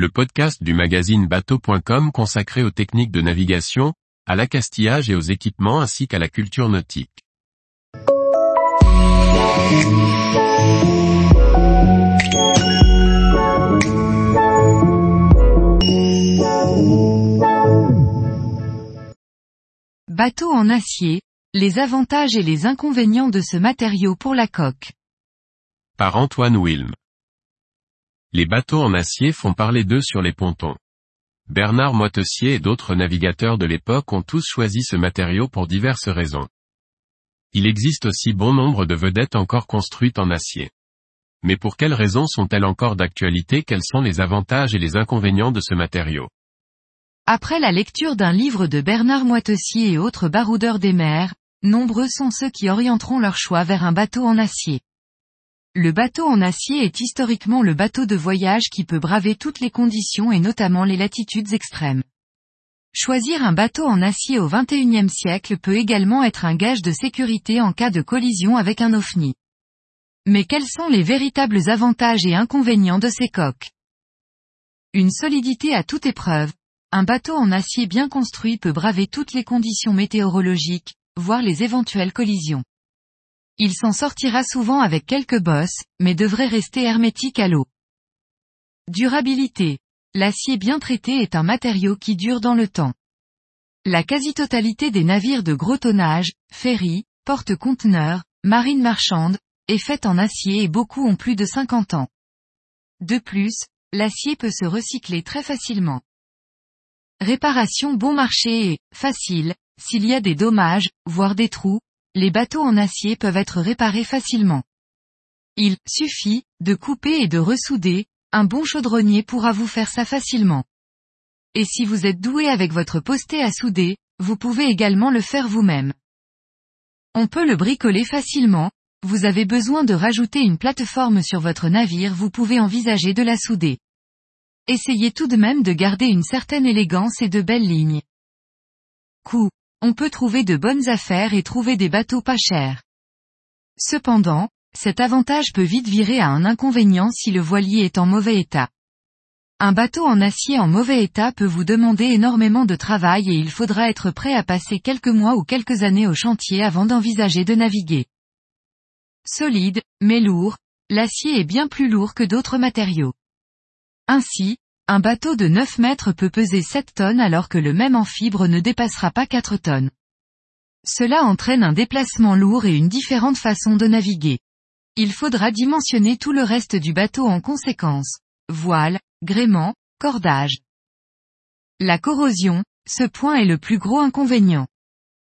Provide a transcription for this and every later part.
le podcast du magazine bateau.com consacré aux techniques de navigation, à l'accastillage et aux équipements ainsi qu'à la culture nautique. Bateau en acier, les avantages et les inconvénients de ce matériau pour la coque. Par Antoine Wilm. Les bateaux en acier font parler d'eux sur les pontons. Bernard Moitessier et d'autres navigateurs de l'époque ont tous choisi ce matériau pour diverses raisons. Il existe aussi bon nombre de vedettes encore construites en acier. Mais pour quelles raisons sont-elles encore d'actualité? Quels sont les avantages et les inconvénients de ce matériau? Après la lecture d'un livre de Bernard Moitessier et autres baroudeurs des mers, nombreux sont ceux qui orienteront leur choix vers un bateau en acier. Le bateau en acier est historiquement le bateau de voyage qui peut braver toutes les conditions et notamment les latitudes extrêmes. Choisir un bateau en acier au XXIe siècle peut également être un gage de sécurité en cas de collision avec un OFNI. Mais quels sont les véritables avantages et inconvénients de ces coques? Une solidité à toute épreuve. Un bateau en acier bien construit peut braver toutes les conditions météorologiques, voire les éventuelles collisions. Il s'en sortira souvent avec quelques bosses, mais devrait rester hermétique à l'eau. Durabilité. L'acier bien traité est un matériau qui dure dans le temps. La quasi-totalité des navires de gros tonnage, ferry, porte-conteneurs, marines marchandes, est faite en acier et beaucoup ont plus de 50 ans. De plus, l'acier peut se recycler très facilement. Réparation bon marché et facile, s'il y a des dommages, voire des trous, les bateaux en acier peuvent être réparés facilement. Il suffit de couper et de ressouder, un bon chaudronnier pourra vous faire ça facilement. Et si vous êtes doué avec votre posté à souder, vous pouvez également le faire vous-même. On peut le bricoler facilement, vous avez besoin de rajouter une plateforme sur votre navire vous pouvez envisager de la souder. Essayez tout de même de garder une certaine élégance et de belles lignes. Coût on peut trouver de bonnes affaires et trouver des bateaux pas chers. Cependant, cet avantage peut vite virer à un inconvénient si le voilier est en mauvais état. Un bateau en acier en mauvais état peut vous demander énormément de travail et il faudra être prêt à passer quelques mois ou quelques années au chantier avant d'envisager de naviguer. Solide, mais lourd, l'acier est bien plus lourd que d'autres matériaux. Ainsi, un bateau de 9 mètres peut peser 7 tonnes alors que le même fibre ne dépassera pas 4 tonnes. Cela entraîne un déplacement lourd et une différente façon de naviguer. Il faudra dimensionner tout le reste du bateau en conséquence. Voile, gréement, cordage. La corrosion, ce point est le plus gros inconvénient.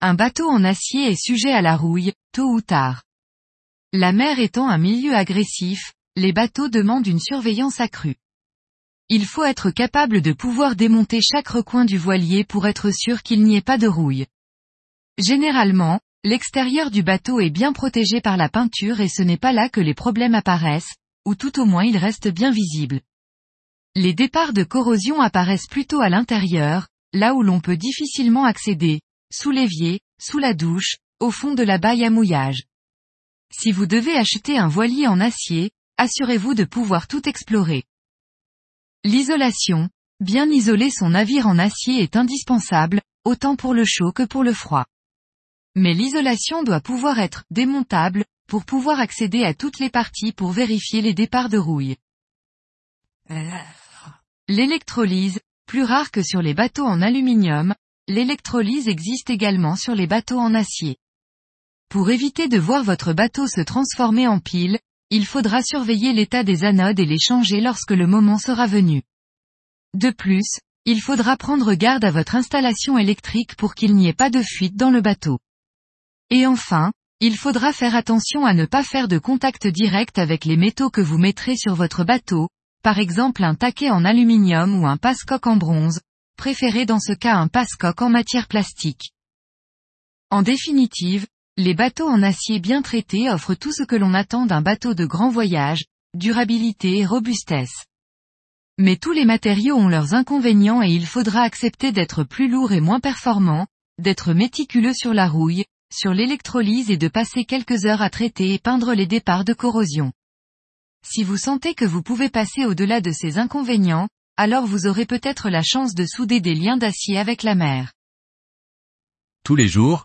Un bateau en acier est sujet à la rouille, tôt ou tard. La mer étant un milieu agressif, les bateaux demandent une surveillance accrue. Il faut être capable de pouvoir démonter chaque recoin du voilier pour être sûr qu'il n'y ait pas de rouille. Généralement, l'extérieur du bateau est bien protégé par la peinture et ce n'est pas là que les problèmes apparaissent, ou tout au moins ils restent bien visibles. Les départs de corrosion apparaissent plutôt à l'intérieur, là où l'on peut difficilement accéder, sous l'évier, sous la douche, au fond de la baille à mouillage. Si vous devez acheter un voilier en acier, assurez-vous de pouvoir tout explorer. L'isolation. Bien isoler son navire en acier est indispensable, autant pour le chaud que pour le froid. Mais l'isolation doit pouvoir être démontable, pour pouvoir accéder à toutes les parties pour vérifier les départs de rouille. L'électrolyse, plus rare que sur les bateaux en aluminium, l'électrolyse existe également sur les bateaux en acier. Pour éviter de voir votre bateau se transformer en pile, il faudra surveiller l'état des anodes et les changer lorsque le moment sera venu. De plus, il faudra prendre garde à votre installation électrique pour qu'il n'y ait pas de fuite dans le bateau. Et enfin, il faudra faire attention à ne pas faire de contact direct avec les métaux que vous mettrez sur votre bateau, par exemple un taquet en aluminium ou un passe-coque en bronze, préférez dans ce cas un passe-coque en matière plastique. En définitive, les bateaux en acier bien traités offrent tout ce que l'on attend d'un bateau de grand voyage, durabilité et robustesse. Mais tous les matériaux ont leurs inconvénients et il faudra accepter d'être plus lourd et moins performant, d'être méticuleux sur la rouille, sur l'électrolyse et de passer quelques heures à traiter et peindre les départs de corrosion. Si vous sentez que vous pouvez passer au-delà de ces inconvénients, alors vous aurez peut-être la chance de souder des liens d'acier avec la mer. Tous les jours,